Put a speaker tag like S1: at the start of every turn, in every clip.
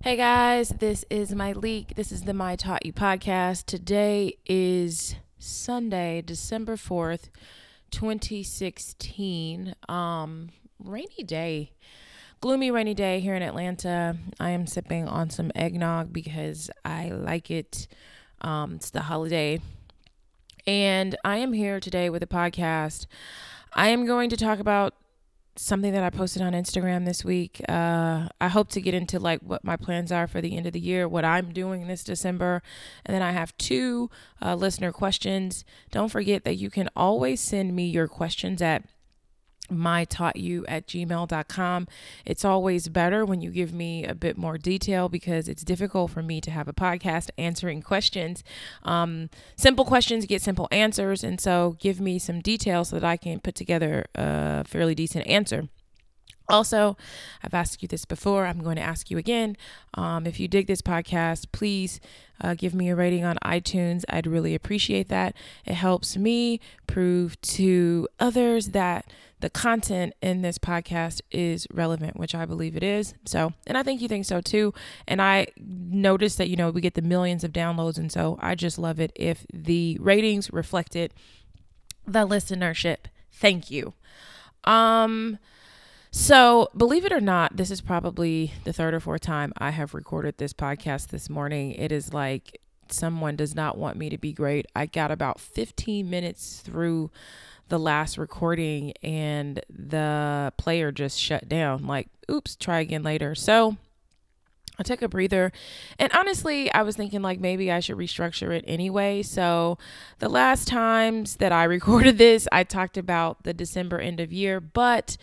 S1: Hey guys, this is Myleik. This is the My Taught You podcast. Today is Sunday, December 4th, 2016. Um rainy day. Gloomy rainy day here in Atlanta. I am sipping on some eggnog because I like it. Um it's the holiday. And I am here today with a podcast. I am going to talk about something that I posted on Instagram this week. Uh, I hope to get into like what my plans are for the end of the year, what I'm doing this December. And then I have two uh, listener questions. Don't forget that you can always send me your questions at my taught you at gmail.com it's always better when you give me a bit more detail because it's difficult for me to have a podcast answering questions. Um, simple questions get simple answers and so give me some details so that i can put together a fairly decent answer also, I've asked you this before. I'm going to ask you again. Um, if you dig this podcast, please uh, give me a rating on iTunes. I'd really appreciate that. It helps me prove to others that the content in this podcast is relevant, which I believe it is. So, and I think you think so too. And I noticed that, you know, we get the millions of downloads. And so I just love it if the ratings reflected the listenership. Thank you. Um, so, believe it or not, this is probably the third or fourth time I have recorded this podcast this morning. It is like someone does not want me to be great. I got about 15 minutes through the last recording and the player just shut down. Like, oops, try again later. So, I took a breather. And honestly, I was thinking like maybe I should restructure it anyway. So, the last times that I recorded this, I talked about the December end of year, but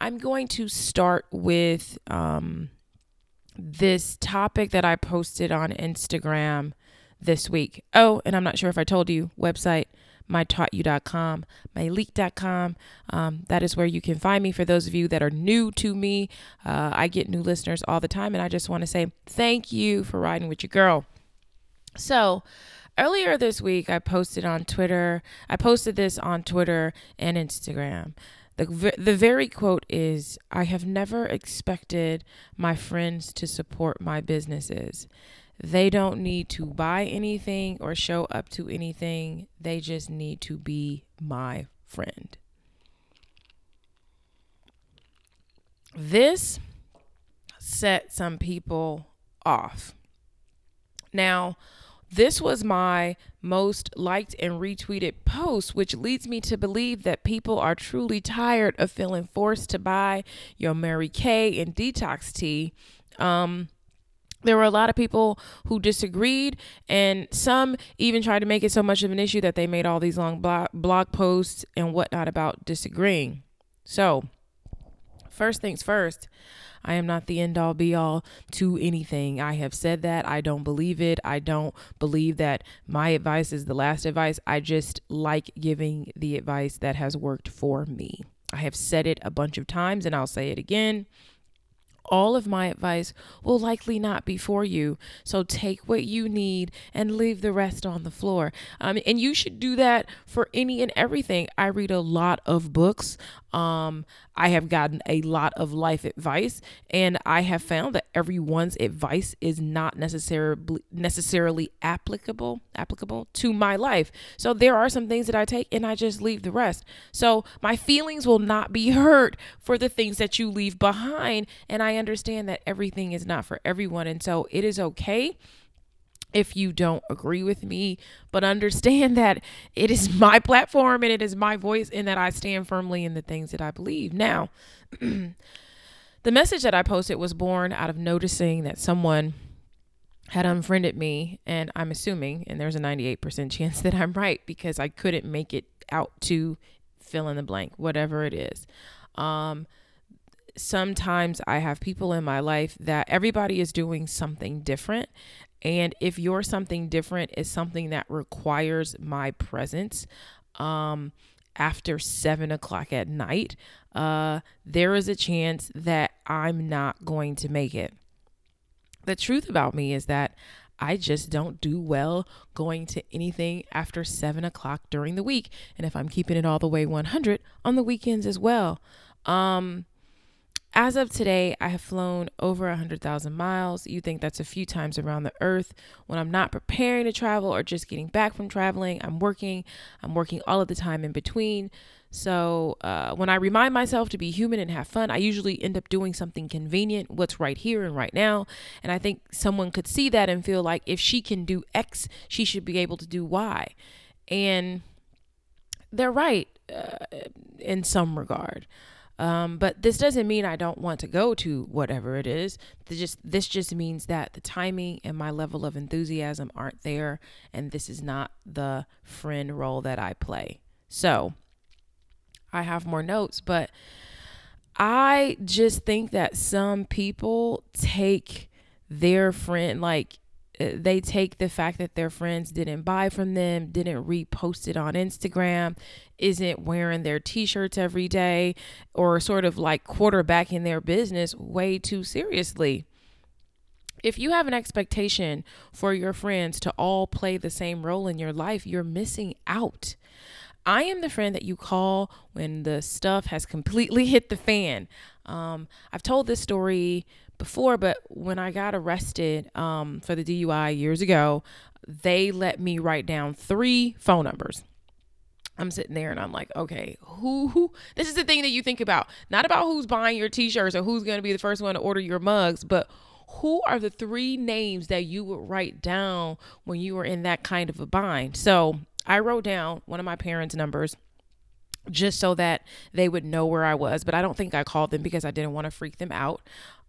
S1: I'm going to start with um, this topic that I posted on Instagram this week. Oh, and I'm not sure if I told you, website mytaughtyou.com, myleik.com. Um, that is where you can find me. For those of you that are new to me, uh, I get new listeners all the time, and I just want to say thank you for riding with your girl. So, earlier this week, I posted on Twitter. I posted this on Twitter and Instagram. The, the very quote is I have never expected my friends to support my businesses. They don't need to buy anything or show up to anything, they just need to be my friend. This set some people off. Now, this was my most liked and retweeted post, which leads me to believe that people are truly tired of feeling forced to buy your Mary Kay and detox tea. Um, there were a lot of people who disagreed, and some even tried to make it so much of an issue that they made all these long blog, blog posts and whatnot about disagreeing. So, first things first, I am not the end all be all to anything. I have said that. I don't believe it. I don't believe that my advice is the last advice. I just like giving the advice that has worked for me. I have said it a bunch of times and I'll say it again all of my advice will likely not be for you. So take what you need and leave the rest on the floor. Um, and you should do that for any and everything. I read a lot of books. Um, I have gotten a lot of life advice, and I have found that everyone's advice is not necessarily necessarily applicable applicable to my life. So there are some things that I take, and I just leave the rest. So my feelings will not be hurt for the things that you leave behind, and I understand that everything is not for everyone, and so it is okay if you don't agree with me, but understand that it is my platform and it is my voice, and that I stand firmly in the things that I believe. Now, the message that I posted was born out of noticing that someone had unfriended me, and I'm assuming, and there's a 98% chance that I'm right because I couldn't make it out to fill in the blank, whatever it is. Um, sometimes I have people in my life that everybody is doing something different. And if you're something different is something that requires my presence um, after seven o'clock at night, uh, there is a chance that I'm not going to make it. The truth about me is that I just don't do well going to anything after seven o'clock during the week. And if I'm keeping it all the way 100 on the weekends as well. Um, As of today, I have flown over 100,000 miles. You think that's a few times around the earth. When I'm not preparing to travel or just getting back from traveling, I'm working. I'm working all of the time in between. So uh, when I remind myself to be human and have fun, I usually end up doing something convenient, what's right here and right now. And I think someone could see that and feel like if she can do X, she should be able to do Y. And they're right uh, in some regard. Um, but this doesn't mean I don't want to go to whatever it is. This just this just means that the timing and my level of enthusiasm aren't there, and this is not the friend role that I play. So I have more notes, but I just think that some people take their friend like they take the fact that their friends didn't buy from them, didn't repost it on Instagram, isn't wearing their t shirts every day, or sort of like quarterbacking their business way too seriously. If you have an expectation for your friends to all play the same role in your life, you're missing out. I am the friend that you call when the stuff has completely hit the fan. Um, I've told this story before, but when I got arrested um, for the DUI years ago, they let me write down three phone numbers. I'm sitting there and I'm like, okay, who, who, this is the thing that you think about, not about who's buying your t shirts or who's going to be the first one to order your mugs, but who are the three names that you would write down when you were in that kind of a bind? So I wrote down one of my parents' numbers just so that they would know where I was. But I don't think I called them because I didn't want to freak them out.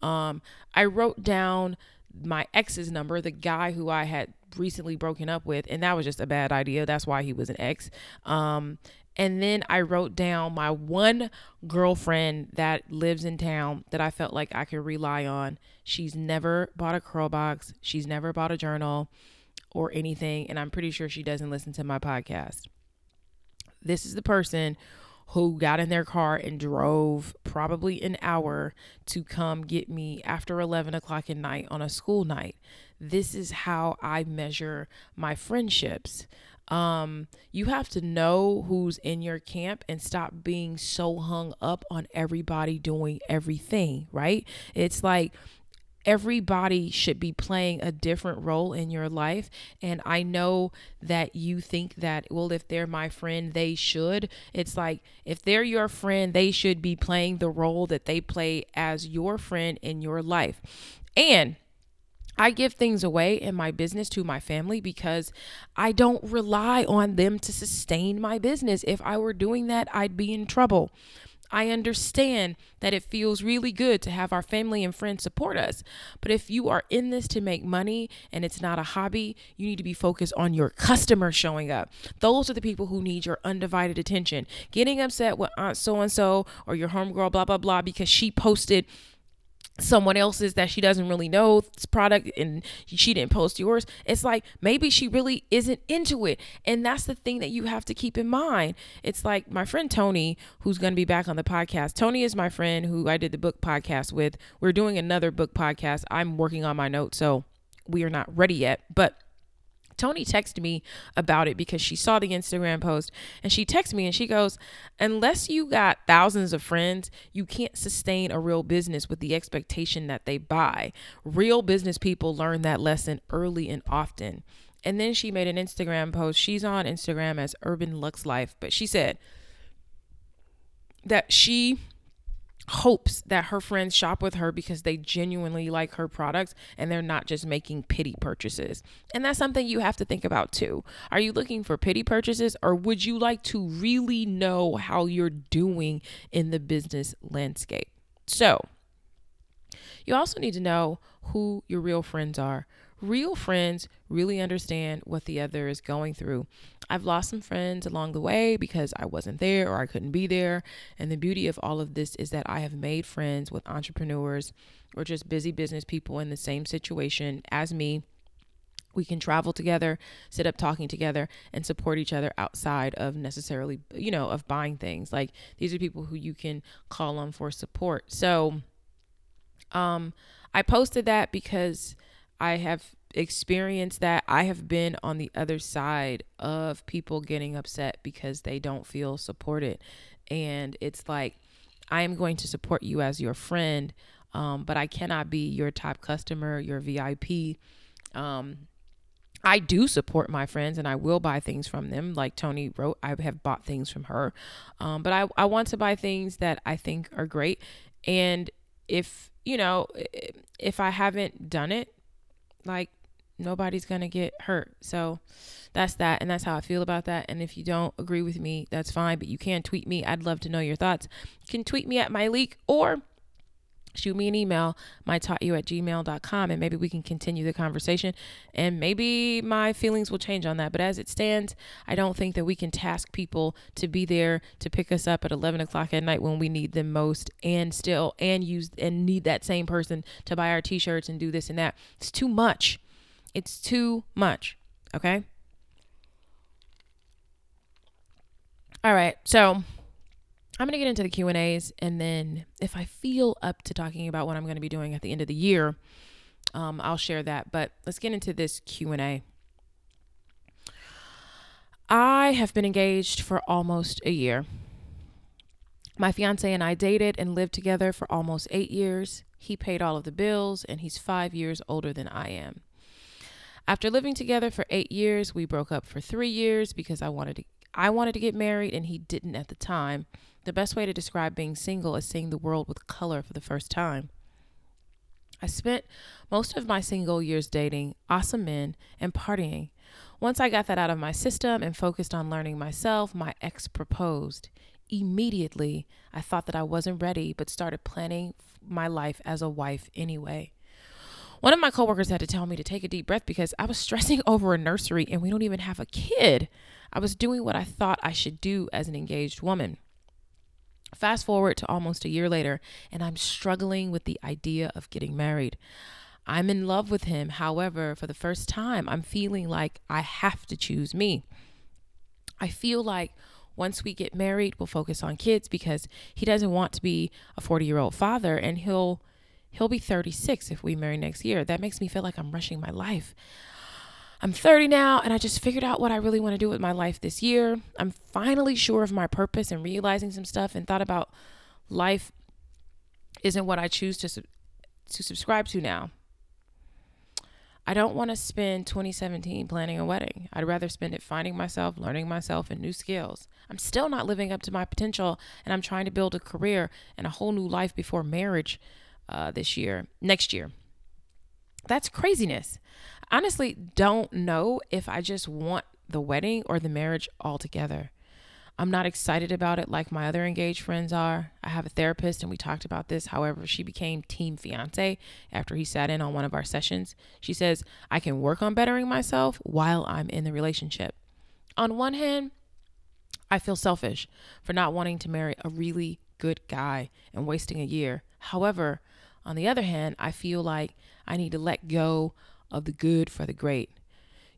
S1: Um, I wrote down my ex's number, the guy who I had recently broken up with, and that was just a bad idea. That's why he was an ex. Um, and then I wrote down my one girlfriend that lives in town that I felt like I could rely on. She's never bought a CurlBox, she's never bought a journal or anything. And I'm pretty sure she doesn't listen to my podcast. This is the person who got in their car and drove probably an hour to come get me after 11 o'clock at night on a school night. This is how I measure my friendships. Um, you have to know who's in your camp and stop being so hung up on everybody doing everything, right? It's like everybody should be playing a different role in your life. And I know that you think that, well, if they're my friend, they should. It's like if they're your friend, they should be playing the role that they play as your friend in your life. And I give things away in my business to my family because I don't rely on them to sustain my business. If I were doing that, I'd be in trouble. I understand that it feels really good to have our family and friends support us. But if you are in this to make money and it's not a hobby, you need to be focused on your customers showing up. Those are the people who need your undivided attention. Getting upset with Aunt so and so or your homegirl, blah, blah, blah, because she posted someone else's that she doesn't really know product and she didn't post yours. It's like maybe she really isn't into it. And that's the thing that you have to keep in mind. It's like my friend tony who's going to be back on the podcast. Tony is my friend who i did the book podcast with. We're doing another book podcast. I'm working on my notes so we are not ready yet but Tony texted me about it because she saw the Instagram post and she texted me and she goes, Unless you got thousands of friends, you can't sustain a real business with the expectation that they buy. Real business people learn that lesson early and often. And then she made an Instagram post. She's on Instagram as Urban Lux Life, but she said that she hopes that her friends shop with her because they genuinely like her products and they're not just making pity purchases. And that's something you have to think about too. Are you looking for pity purchases or would you like to really know how you're doing in the business landscape? So, you also need to know who your real friends are. Real friends really understand what the other is going through. I've lost some friends along the way because I wasn't there or I couldn't be there. And the beauty of all of this is that I have made friends with entrepreneurs or just busy business people in the same situation as me. We can travel together, sit up talking together, and support each other outside of necessarily, you know, of buying things. Like these are people who you can call on for support. So, um, I posted that because I have experienced that. I have been on the other side of people getting upset because they don't feel supported. And it's like, I am going to support you as your friend, um, but I cannot be your top customer, your VIP. Um, I do support my friends and I will buy things from them. Like Tony wrote, I have bought things from her. Um, but I, I want to buy things that I think are great. And if, you know, if I haven't done it, like nobody's going to get hurt. So that's that. And that's how I feel about that. And if you don't agree with me, that's fine. But you can tweet me. I'd love to know your thoughts. You can tweet me at myleik or shoot me an email, mytaughtyou at gmail.com, and maybe we can continue the conversation. And maybe my feelings will change on that. But as it stands, I don't think that we can task people to be there to pick us up at 11 o'clock at night when we need them most and still and use and need that same person to buy our t shirts and do this and that. It's too much. It's too much. Okay. All right. So I'm going to get into the Q&As and then if I feel up to talking about what I'm going to be doing at the end of the year, um, I'll share that. But let's get into this Q&A. I have been engaged for almost a year. My fiance and I dated and lived together for almost eight years. He paid all of the bills, and he's five years older than I am. After living together for eight years, we broke up for three years because I wanted to I wanted to get married and he didn't at the time. The best way to describe being single is seeing the world with color for the first time. I spent most of my single years dating awesome men and partying. Once I got that out of my system and focused on learning myself, my ex proposed. Immediately, I thought that I wasn't ready, but started planning my life as a wife anyway. One of my coworkers had to tell me to take a deep breath because I was stressing over a nursery and we don't even have a kid. I was doing what I thought I should do as an engaged woman. Fast forward to almost a year later, and I'm struggling with the idea of getting married. I'm in love with him. However, for the first time, I'm feeling like I have to choose me. I feel like once we get married, we'll focus on kids because he doesn't want to be a 40 year old father and he'll he'll be 36 if we marry next year. That makes me feel like I'm rushing my life. I'm 30 now and I just figured out what I really want to do with my life this year. I'm finally sure of my purpose and realizing some stuff and thought about life isn't what I choose to to subscribe to now. I don't want to spend 2017 planning a wedding. I'd rather spend it finding myself, learning myself, and new skills. I'm still not living up to my potential, and I'm trying to build a career and a whole new life before marriage uh, this year, next year. That's craziness honestly don't know if I just want the wedding or the marriage altogether. I'm not excited about it like my other engaged friends are. I have a therapist and we talked about this. However, she became team fiance after he sat in on one of our sessions. She says, I can work on bettering myself while I'm in the relationship. On one hand, I feel selfish for not wanting to marry a really good guy and wasting a year. However, on the other hand, I feel like I need to let go of the good for the great.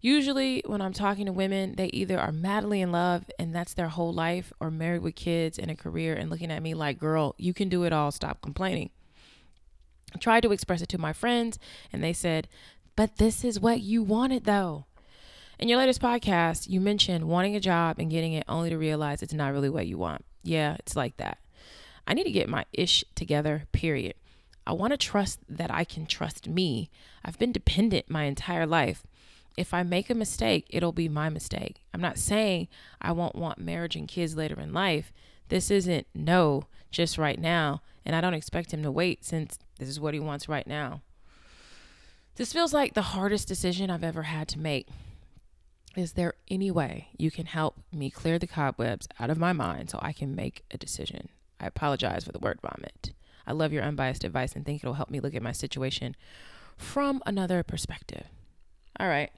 S1: Usually, when I'm talking to women, they either are madly in love and that's their whole life, or married with kids and a career and looking at me like, girl, you can do it all, stop complaining. I tried to express it to my friends, and they said, but this is what you wanted though. In your latest podcast, you mentioned wanting a job and getting it only to realize it's not really what you want. Yeah, it's like that. I need to get my ish together, period. I want to trust that I can trust me. I've been dependent my entire life. If I make a mistake, it'll be my mistake. I'm not saying I won't want marriage and kids later in life. This isn't no, just right now. And I don't expect him to wait since this is what he wants right now. This feels like the hardest decision I've ever had to make. Is there any way you can help me clear the cobwebs out of my mind so I can make a decision? I apologize for the word vomit. I love your unbiased advice and think it'll help me look at my situation from another perspective. All right.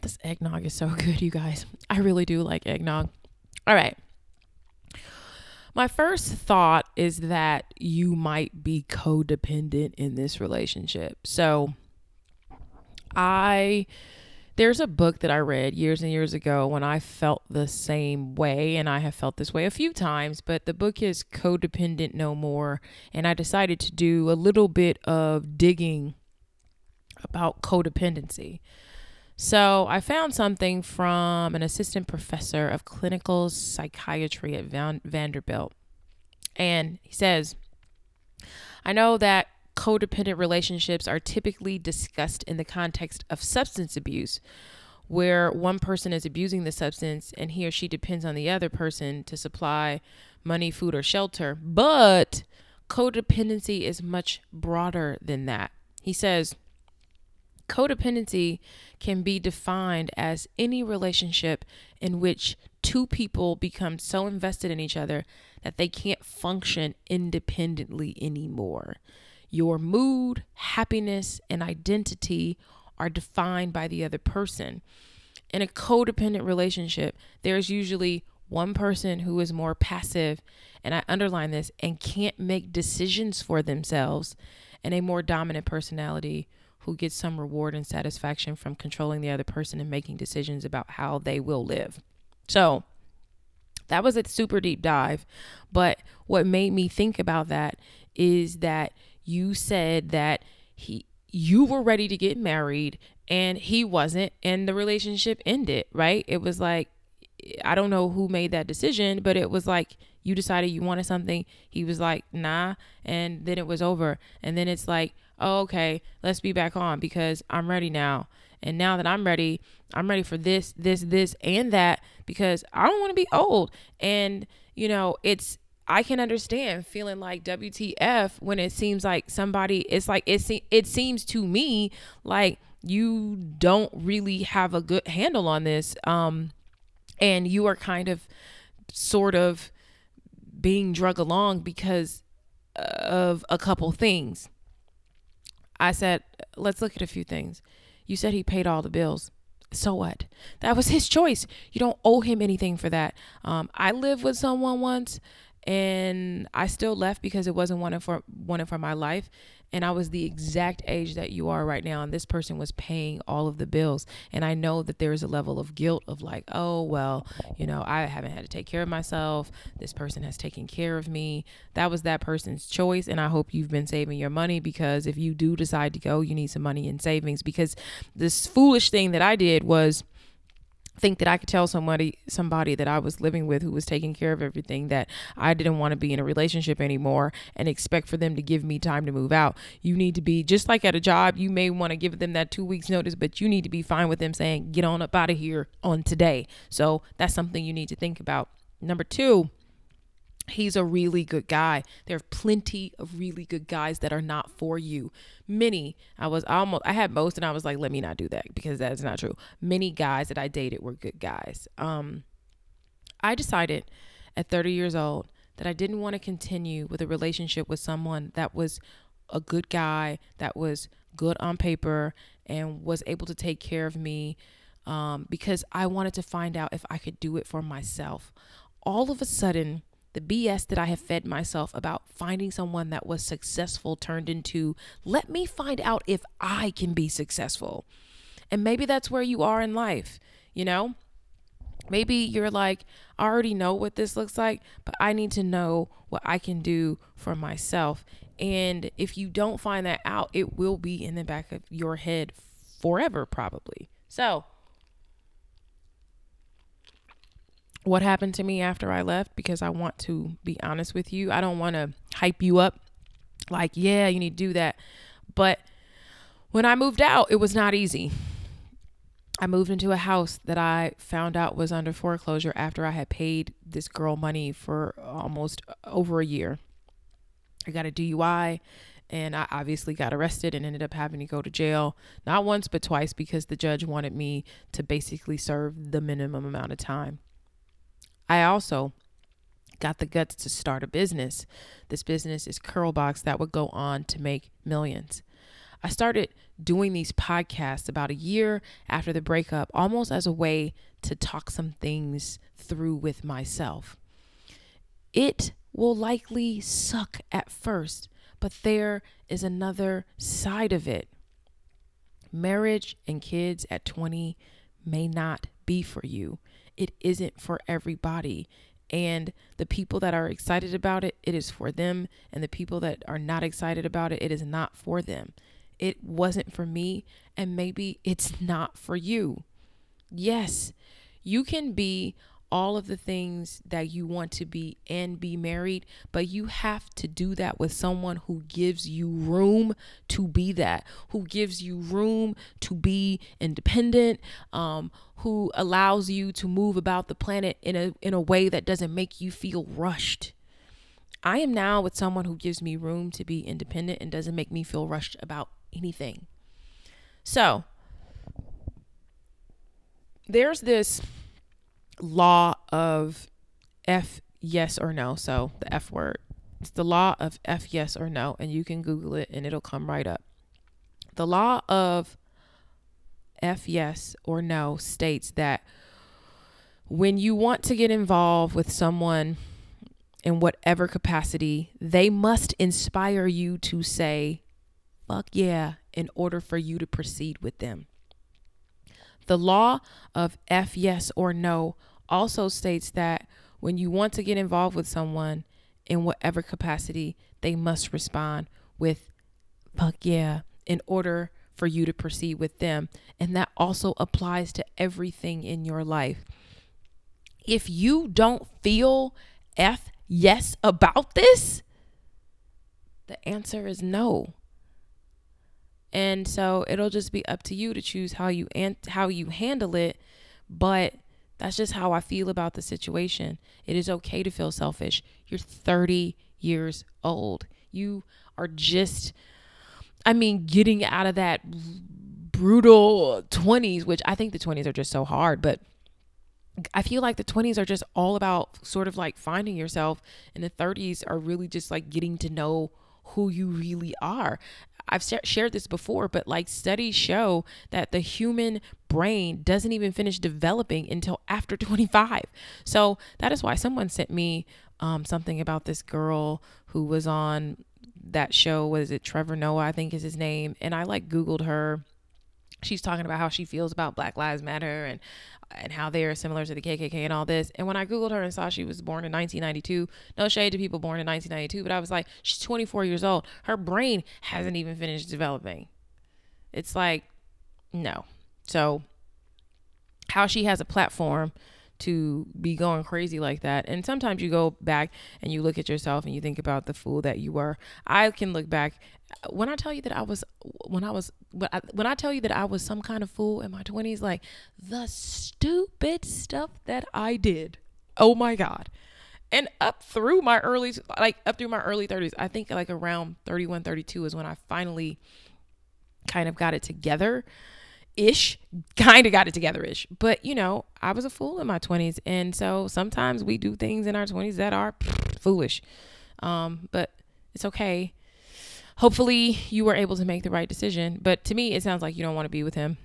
S1: This eggnog is so good, you guys. I really do like eggnog. All right. My first thought is that you might be codependent in this relationship. So I there's a book that I read years and years ago when I felt the same way, and I have felt this way a few times, but the book is Codependent No More. And I decided to do a little bit of digging about codependency. So I found something from an assistant professor of clinical psychiatry at Van- Vanderbilt. And he says, I know that codependent relationships are typically discussed in the context of substance abuse, where one person is abusing the substance and he or she depends on the other person to supply money, food, or shelter. But codependency is much broader than that. He says, Codependency can be defined as any relationship in which two people become so invested in each other that they can't function independently anymore. Your mood, happiness, and identity are defined by the other person. In a codependent relationship, there's usually one person who is more passive, and I underline this, and can't make decisions for themselves, and a more dominant personality who gets some reward and satisfaction from controlling the other person and making decisions about how they will live. So, that was a super deep dive. But what made me think about that is that you said that he you were ready to get married and he wasn't and the relationship ended, right? It was like I don't know who made that decision, but it was like you decided you wanted something. He was like, "Nah," and then it was over. And then it's like, "Oh, okay, let's be back on because I'm ready now." And now that I'm ready, I'm ready for this, this, this, and that because I don't want to be old. And you know, it's I can understand feeling like WTF when it seems like somebody it's like it se- it seems to me like you don't really have a good handle on this um and you are kind of sort of being drug along because of a couple things. I said, let's look at a few things. You said he paid all the bills. So what? That was his choice. You don't owe him anything for that. Um, I lived with someone once and I still left because it wasn't wanted for wanted for my life. And I was the exact age that you are right now. And this person was paying all of the bills. And I know that there is a level of guilt of like oh well you know I haven't had to take care of myself. This person has taken care of me. That was that person's choice. And I hope you've been saving your money because if you do decide to go you need some money in savings. Because this foolish thing that I did was think that I could tell somebody somebody that I was living with who was taking care of everything that I didn't want to be in a relationship anymore and expect for them to give me time to move out. You need to be just like at a job, you may want to give them that 2 weeks notice, but you need to be fine with them saying get on up out of here on today. So that's something you need to think about. Number 2, he's a really good guy. There are plenty of really good guys that are not for you. Many, I was almost, I had most, and I was like, let me not do that because that's not true. Many guys that I dated were good guys. Um, I decided at 30 years old that I didn't want to continue with a relationship with someone that was a good guy, that was good on paper, and was able to take care of me um, because I wanted to find out if I could do it for myself. All of a sudden, the BS that I have fed myself about finding someone that was successful turned into let me find out if I can be successful. And maybe that's where you are in life, you know? Maybe you're like, I already know what this looks like, but I need to know what I can do for myself. And if you don't find that out, it will be in the back of your head forever, probably. So, what happened to me after I left because I want to be honest with you. I don't want to hype you up like, yeah, you need to do that. But when I moved out, it was not easy. I moved into a house that I found out was under foreclosure after I had paid this girl money for almost over a year. I got a DUI and I obviously got arrested and ended up having to go to jail, not once, but twice because the judge wanted me to basically serve the minimum amount of time. I also got the guts to start a business. This business is Curlbox that would go on to make millions. I started doing these podcasts about a year after the breakup, almost as a way to talk some things through with myself. It will likely suck at first, but there is another side of it. Marriage and kids at 20 may not be for you it isn't for everybody. And the people that are excited about it, it is for them. And the people that are not excited about it, it is not for them. it wasn't for me and maybe it's not for you. Yes, you can be all of the things that you want to be and be married, but you have to do that with someone who gives you room to be that, who gives you room to be independent, um, who allows you to move about the planet in a in a way that doesn't make you feel rushed. I am now with someone who gives me room to be independent and doesn't make me feel rushed about anything. So, there's this law of F yes or no. So the F word. It's the law of F yes or no. And you can Google it and it'll come right up. The law of F yes or no states that when you want to get involved with someone in whatever capacity, they must inspire you to say, fuck yeah, in order for you to proceed with them. The law of F yes or no also states that when you want to get involved with someone in whatever capacity, they must respond with fuck yeah in order for you to proceed with them. And that also applies to everything in your life. If you don't feel F yes about this, the answer is no. And so it'll just be up to you to choose how you and how you handle it, but that's just how I feel about the situation. It is okay to feel selfish. You're 30 years old. You are just, I mean, getting out of that brutal 20s, which I think the 20s are just so hard, but I feel like the 20s are just all about sort of like finding yourself, and the 30s are really just like getting to know who you really are. I've shared this before, but like studies show that the human brain doesn't even finish developing until after 25. So that is why someone sent me um, something about this girl who was on that show. Was it Trevor Noah? I think is his name. And I like Googled her she's talking about how she feels about Black Lives Matter and and how they are similar to the KKK and all this. And when I googled her and saw she was born in 1992, no shade to people born in 1992, but I was like, she's 24 years old. Her brain hasn't even finished developing. It's like, no. So, how she has a platform to be going crazy like that. And sometimes you go back and you look at yourself and you think about the fool that you were. I can look back when I tell you that I was when I was when I, when I tell you that I was some kind of fool in my 20s like the stupid stuff that I did. Oh my god. And up through my early like up through my early 30s, I think like around 31 32 is when I finally kind of got it together ish, kind of got it together ish. But, you know, I was a fool in my 20s. And so sometimes we do things in our 20s that are foolish. Um, but it's okay. Hopefully you were able to make the right decision. But to me, it sounds like you don't want to be with him.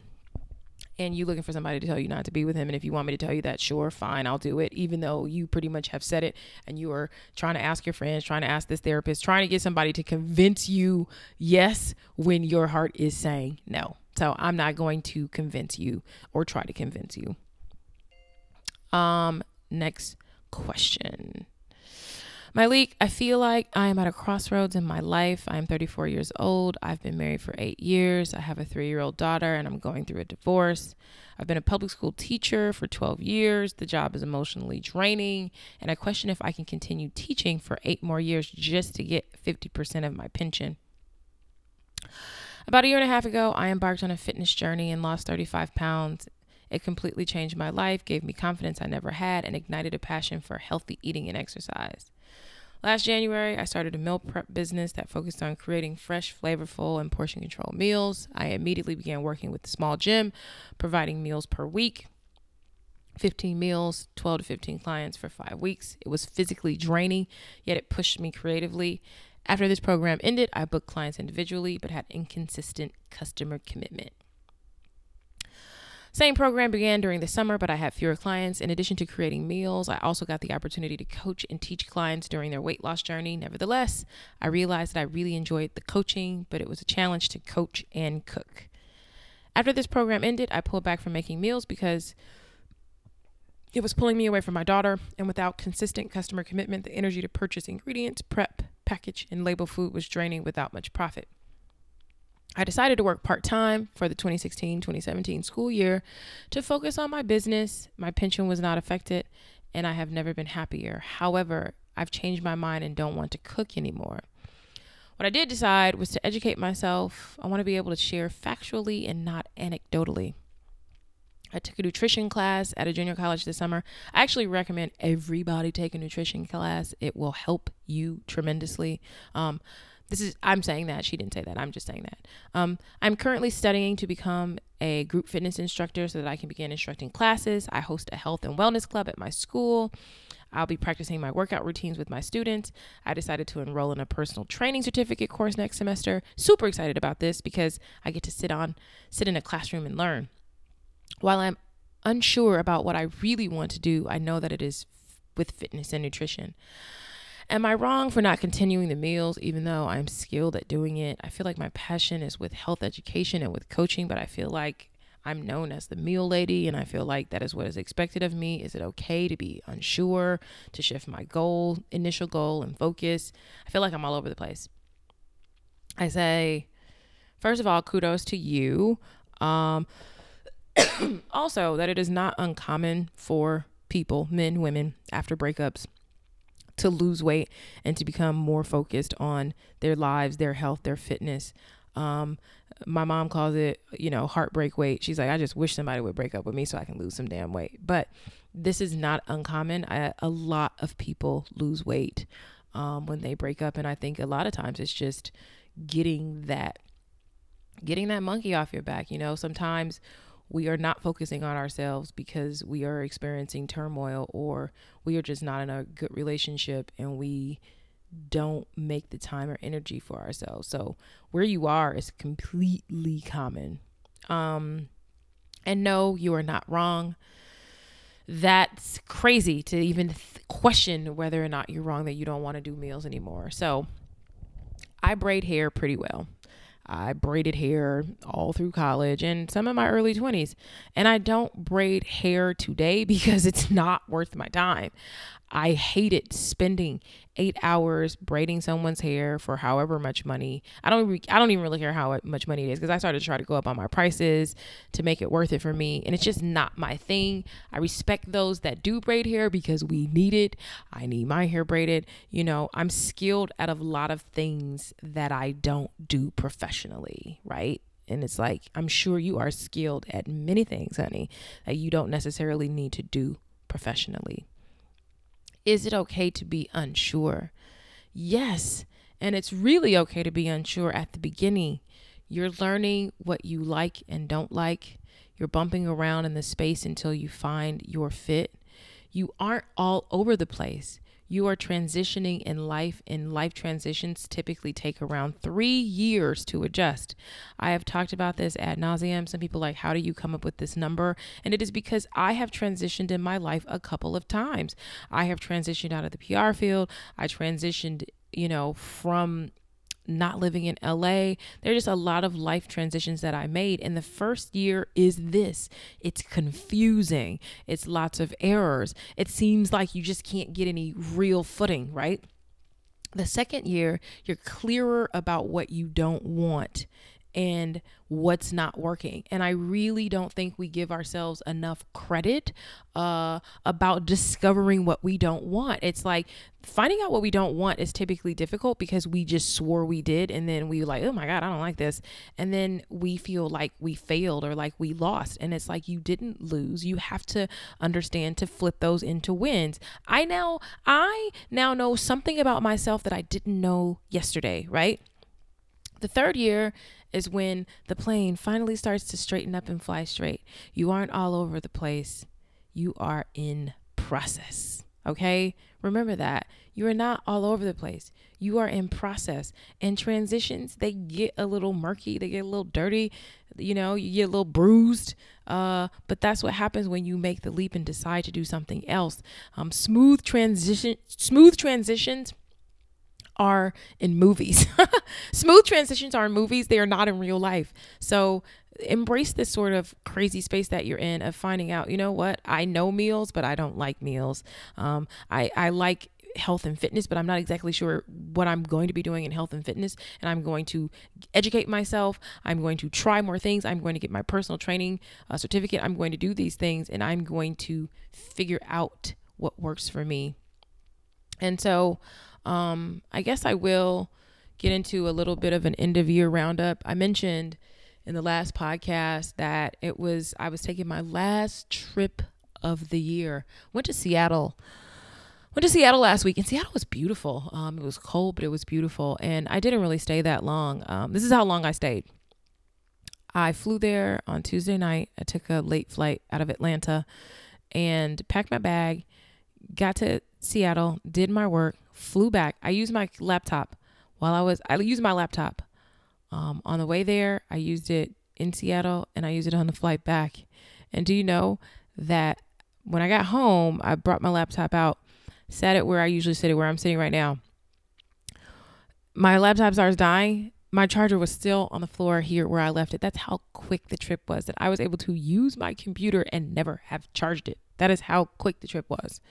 S1: And you looking for somebody to tell you not to be with him. And if you want me to tell you that, sure, fine, I'll do it. Even though you pretty much have said it and you are trying to ask your friends, trying to ask this therapist, trying to get somebody to convince you yes when your heart is saying no. So I'm not going to convince you or try to convince you. Um, next question. Myleik, I feel like I am at a crossroads in my life. I'm 34 years old. I've been married for eight years. I have a three year old daughter, and I'm going through a divorce. I've been a public school teacher for 12 years. The job is emotionally draining, and I question if I can continue teaching for eight more years just to get 50% of my pension. About a year and a half ago, I embarked on a fitness journey and lost 35 pounds. It completely changed my life, gave me confidence I never had, and ignited a passion for healthy eating and exercise. Last January, I started a meal prep business that focused on creating fresh, flavorful, and portion control meals. I immediately began working with a small gym, providing meals per week. 15 meals, 12 to 15 clients for five weeks. It was physically draining, yet it pushed me creatively. After this program ended, I booked clients individually but had inconsistent customer commitment. Same program began during the summer, but I had fewer clients. In addition to creating meals, I also got the opportunity to coach and teach clients during their weight loss journey. Nevertheless, I realized that I really enjoyed the coaching, but it was a challenge to coach and cook. After this program ended, I pulled back from making meals because it was pulling me away from my daughter, and without consistent customer commitment, the energy to purchase ingredients, prep, package, and label food was draining without much profit. I decided to work part time for the 2016 2017 school year to focus on my business. My pension was not affected, and I have never been happier. However, I've changed my mind and don't want to cook anymore. What I did decide was to educate myself. I want to be able to share factually and not anecdotally. I took a nutrition class at a junior college this summer. I actually recommend everybody take a nutrition class. It will help you tremendously. Um, this is I'm saying that she didn't say that. I'm just saying that. Um, I'm currently studying to become a group fitness instructor so that I can begin instructing classes. I host a health and wellness club at my school. I'll be practicing my workout routines with my students. I decided to enroll in a personal training certificate course next semester. Super excited about this because I get to sit on sit in a classroom and learn. While I'm unsure about what I really want to do, I know that it is with fitness and nutrition. Am I wrong for not continuing the meals even though I'm skilled at doing it? I feel like my passion is with health education and with coaching, but I feel like I'm known as the meal lady and I feel like that is what is expected of me. Is it okay to be unsure, to shift my goal, initial goal and focus? I feel like I'm all over the place. I say, first of all, kudos to you. Um, also, that it is not uncommon for people, men, women, after breakups to lose weight and to become more focused on their lives, their health, their fitness. Um, my mom calls it, you know, heartbreak weight. She's like, I just wish somebody would break up with me so I can lose some damn weight. But this is not uncommon. I, a lot of people lose weight um, when they break up, and I think a lot of times it's just getting that, getting that monkey off your back. You know, sometimes we are not focusing on ourselves because we are experiencing turmoil or we are just not in a good relationship and we don't make the time or energy for ourselves. So where you are is completely common. Um and no, you are not wrong. That's crazy to even th- question whether or not you're wrong that you don't want to do meals anymore. So I braid hair pretty well. I braided hair all through college and some of my early 20s. And I don't braid hair today because it's not worth my time. I hated spending eight hours braiding someone's hair for however much money. I don't re- I don't even really care how much money it is because I started to try to go up on my prices to make it worth it for me, and it's just not my thing. I respect those that do braid hair because we need it. I need my hair braided. You know, I'm skilled at a lot of things that I don't do professionally, right? And it's like, I'm sure you are skilled at many things, honey, that you don't necessarily need to do professionally. Is it okay to be unsure? Yes. And it's really okay to be unsure at the beginning. You're learning what you like and don't like. You're bumping around in the space until you find your fit. You aren't all over the place you are transitioning in life, and life transitions typically take around three years to adjust. I have talked about this ad nauseum. Some people like, how do you come up with this number? And it is because I have transitioned in my life a couple of times. I have transitioned out of the PR field. I transitioned, you know, from not living in LA. There are just a lot of life transitions that I made. And the first year is this it's confusing, it's lots of errors. It seems like you just can't get any real footing, right? The second year, you're clearer about what you don't want and what's not working. And I really don't think we give ourselves enough credit uh, about discovering what we don't want. It's like finding out what we don't want is typically difficult because we just swore we did. And then we like, oh my God, I don't like this. And then we feel like we failed or like we lost. And it's like you didn't lose. You have to understand to flip those into wins. I now, I now know something about myself that I didn't know yesterday, right? The third year is when the plane finally starts to straighten up and fly straight. You aren't all over the place, you are in process. Okay? Remember that. You are not all over the place. You are in process. And transitions, they get a little murky, they get a little dirty, you know, you get a little bruised. Uh, but that's what happens when you make the leap and decide to do something else. Um, smooth transition smooth transitions are in movies. Smooth transitions are in movies, they are not in real life. So embrace this sort of crazy space that you're in of finding out, you know what, I know meals, but I don't like meals. Um, I, I like health and fitness, but I'm not exactly sure what I'm going to be doing in health and fitness. And I'm going to educate myself. I'm going to try more things. I'm going to get my personal training uh, certificate. I'm going to do these things and I'm going to figure out what works for me. And so um, I guess I will get into a little bit of an end of year roundup. I mentioned in the last podcast that it was, I was taking my last trip of the year. Went to Seattle went to Seattle last week, and Seattle was beautiful. Um, it was cold, but it was beautiful, and I didn't really stay that long. Um, this is how long I stayed. I flew there on Tuesday night. I took a late flight out of Atlanta, and packed my bag. Got to Seattle, did my work, flew back. I used my laptop while I was. I used my laptop um, on the way there. I used it in Seattle, and I used it on the flight back. And do you know that when I got home, I brought my laptop out sat it where I usually sit it, where I'm sitting right now. My laptop starts dying. My charger was still on the floor here where I left it. That's how quick the trip was that I was able to use my computer and never have charged it. That is how quick the trip was.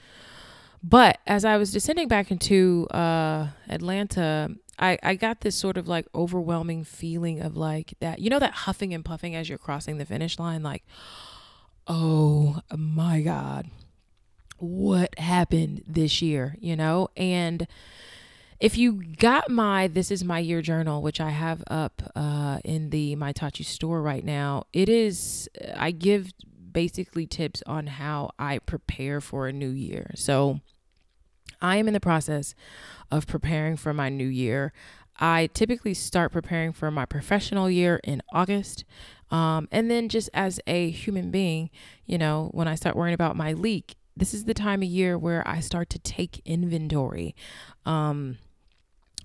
S1: But as I was descending back into uh, Atlanta, I, I got this sort of like overwhelming feeling of like that, you know, that huffing and puffing as you're crossing the finish line, like, oh my God, what happened this year, you know? And if you got my This Is My Year journal, which I have up uh, in the My You store right now, it is, I give basically tips on how I prepare for a new year. So I am in the process of preparing for my new year. I typically start preparing for my professional year in August. Um, and then just as a human being, you know, when I start worrying about Myleik, this is the time of year where I start to take inventory. Um,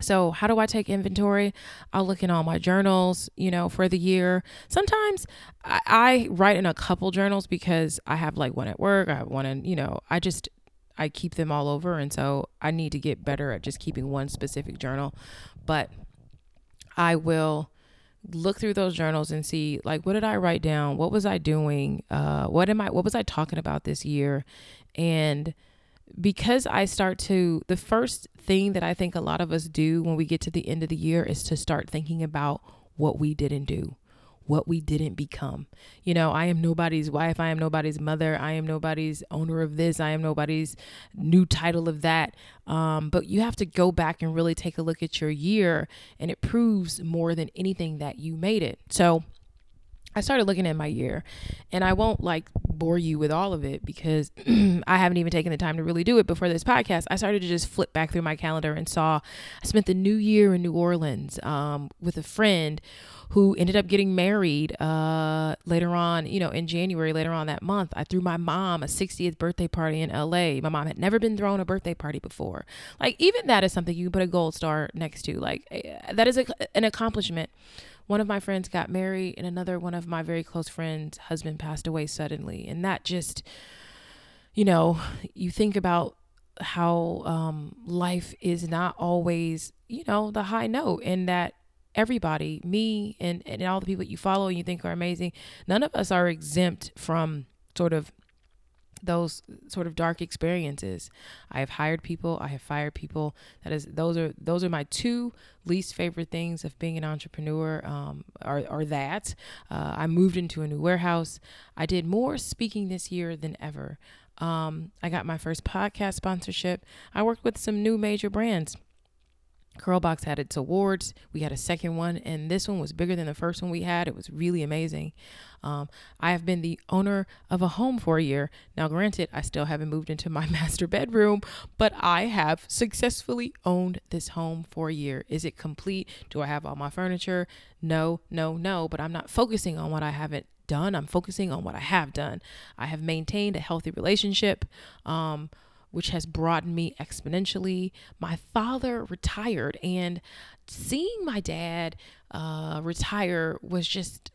S1: so, how do I take inventory? I'll look in all my journals, you know, for the year. Sometimes I, I, write in a couple journals because I have like one at work, I have one in, you know, I just, I keep them all over. And so I need to get better at just keeping one specific journal. But I will look through those journals and see like what did I write down? What was I doing? Uh, what am I what was I talking about this year? And because I start to, the first thing that I think a lot of us do when we get to the end of the year is to start thinking about what we didn't do, what we didn't become. You know, I am nobody's wife. I am nobody's mother. I am nobody's owner of this. I am nobody's new title of that. Um, but you have to go back and really take a look at your year, and it proves more than anything that you made it. So, I started looking at my year and I won't like bore you with all of it because I haven't even taken the time to really do it before this podcast. I started to just flip back through my calendar and saw I spent the new year in New Orleans um, with a friend who ended up getting married uh, later on, you know, in January, later on that month. I threw my mom a 60th birthday party in LA. My mom had never been thrown a birthday party before. Like, even that is something you can put a gold star next to. Like, eh, that is a, an accomplishment one of my friends got married and another one of my very close friends husband passed away suddenly. And that just you know you think about how um, life is not always you know the high note and that everybody me and, and all the people you follow and you think are amazing none of us are exempt from sort of those sort of dark experiences. I have hired people, I have fired people. That is those are those are my two least favorite things of being an entrepreneur um, are, are that. Uh, I moved into a new warehouse. I did more speaking this year than ever. Um, I got my first podcast sponsorship. I worked with some new major brands. CurlBox had its awards. We had a second one, and this one was bigger than the first one we had. It was really amazing. Um, I have been the owner of a home for a year. Now, granted, I still haven't moved into my master bedroom, but I have successfully owned this home for a year. Is it complete? Do I have all my furniture? No, no, no, but I'm not focusing on what I haven't done. I'm focusing on what I have done. I have maintained a healthy relationship. Um, which has broadened me exponentially. My father retired, and seeing my dad uh, retire was just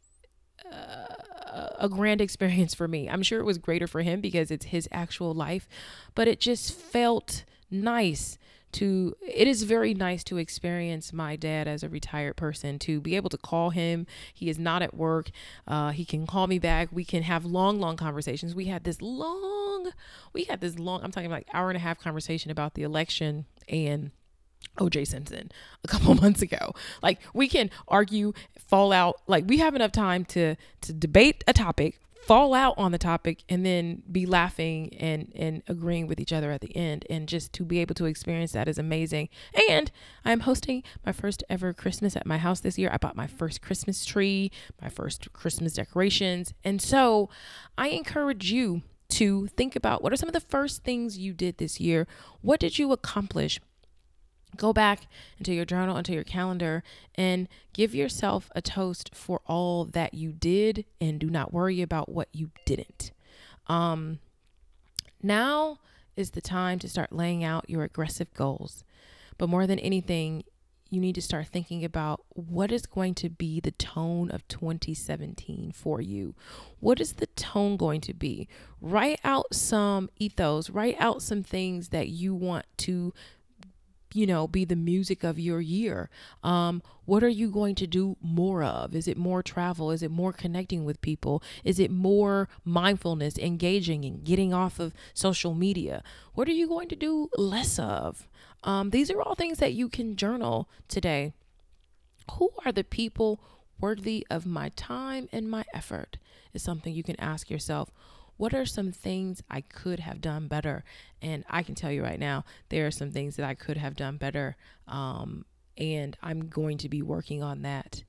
S1: uh, a grand experience for me. I'm sure it was greater for him because it's his actual life, but it just felt nice to it is very nice to experience my dad as a retired person to be able to call him. He is not at work. Uh, he can call me back. We can have long long conversations. We had this long we had this long i'm talking like hour and a half conversation about the election and OJ Simpson a couple months ago. Like we can argue, fall out, like we have enough time to to debate a topic, fall out on the topic and then be laughing and and agreeing with each other at the end and just to be able to experience that is amazing. And I'm hosting my first ever Christmas at my house this year. I bought my first Christmas tree, my first Christmas decorations. And so I encourage you to think about what are some of the first things you did this year? What did you accomplish? Go back into your journal, into your calendar, and give yourself a toast for all that you did and do not worry about what you didn't. Um, now is the time to start laying out your aggressive goals. But more than anything, you need to start thinking about what is going to be the tone of 2017 for you. What is the tone going to be? Write out some ethos, write out some things that you want to you know, be the music of your year? Um, what are you going to do more of? Is it more travel? Is it more connecting with people? Is it more mindfulness, engaging and getting off of social media? What are you going to do less of? Um, these are all things that you can journal today. Who are the people worthy of my time and my effort? Is something you can ask yourself what are some things I could have done better? And I can tell you right now, there are some things that I could have done better. Um, and I'm going to be working on that.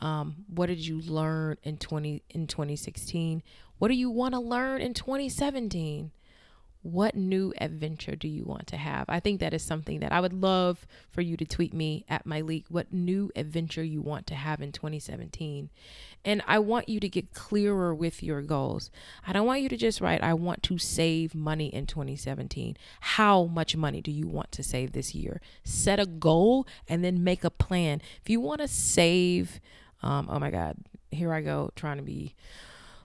S1: Um, what did you learn in 20 in 2016? What do you want to learn in 2017? What new adventure do you want to have? I think that is something that I would love for you to tweet me at Myleik what new adventure you want to have in 2017. And I want you to get clearer with your goals. I don't want you to just write, I want to save money in 2017. How much money do you want to save this year? Set a goal and then make a plan. If you want to save, um, oh my God, here I go trying to be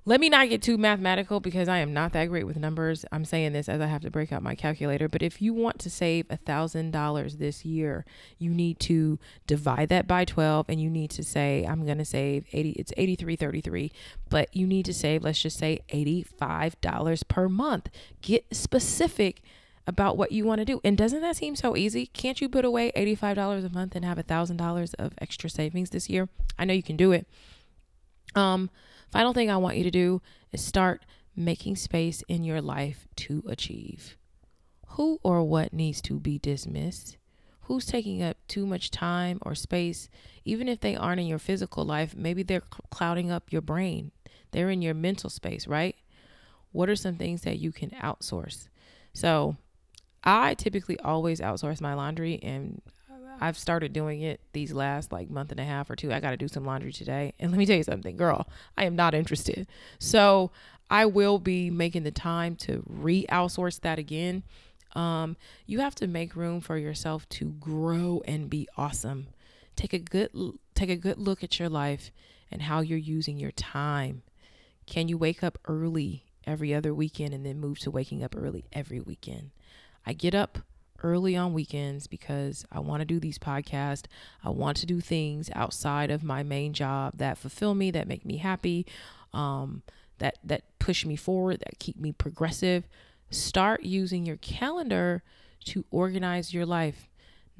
S1: let me not get too mathematical because I am not that great with numbers. I'm saying this as I have to break out my calculator. But if you want to save a thousand dollars this year, you need to divide that by 12 and you need to say, I'm gonna save 80, it's 83.33, but you need to save, let's just say $85 per month. Get specific about what you want to do. And doesn't that seem so easy? Can't you put away $85 a month and have a thousand dollars of extra savings this year? I know you can do it. Um, Final thing I want you to do is start making space in your life to achieve. Who or what needs to be dismissed? Who's taking up too much time or space? Even if they aren't in your physical life, maybe they're clouding up your brain. They're in your mental space, right? What are some things that you can outsource? So, I typically always outsource my laundry and I've started doing it these last like month and a half or two. I got to do some laundry today. And let me tell you something, girl, I am not interested. So I will be making the time to re outsource that again. Um, you have to make room for yourself to grow and be awesome. Take a good take a good look at your life and how you're using your time. Can you wake up early every other weekend and then move to waking up early every weekend? I get up early on weekends because I want to do these podcasts. I want to do things outside of my main job that fulfill me, that make me happy, um, that that push me forward, that keep me progressive. Start using your calendar to organize your life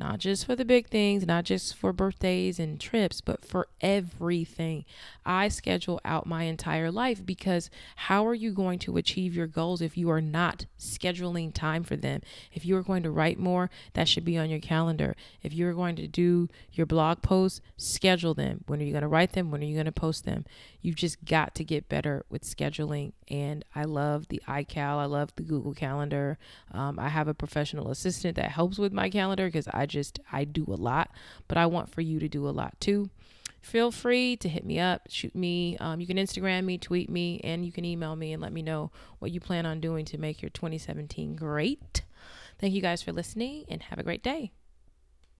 S1: not just for the big things, not just for birthdays and trips, but for everything. I schedule out my entire life because how are you going to achieve your goals if you are not scheduling time for them? If you are going to write more, that should be on your calendar. If you're going to do your blog posts, schedule them. When are you going to write them? When are you going to post them? You've just got to get better with scheduling. And I love the iCal, I love the Google Calendar. Um, I have a professional assistant that helps with my calendar because I just, I do a lot, but I want for you to do a lot too. Feel free to hit me up, shoot me. Um, you can Instagram me, tweet me, and you can email me and let me know what you plan on doing to make your 2017 great. Thank you guys for listening and have a great day.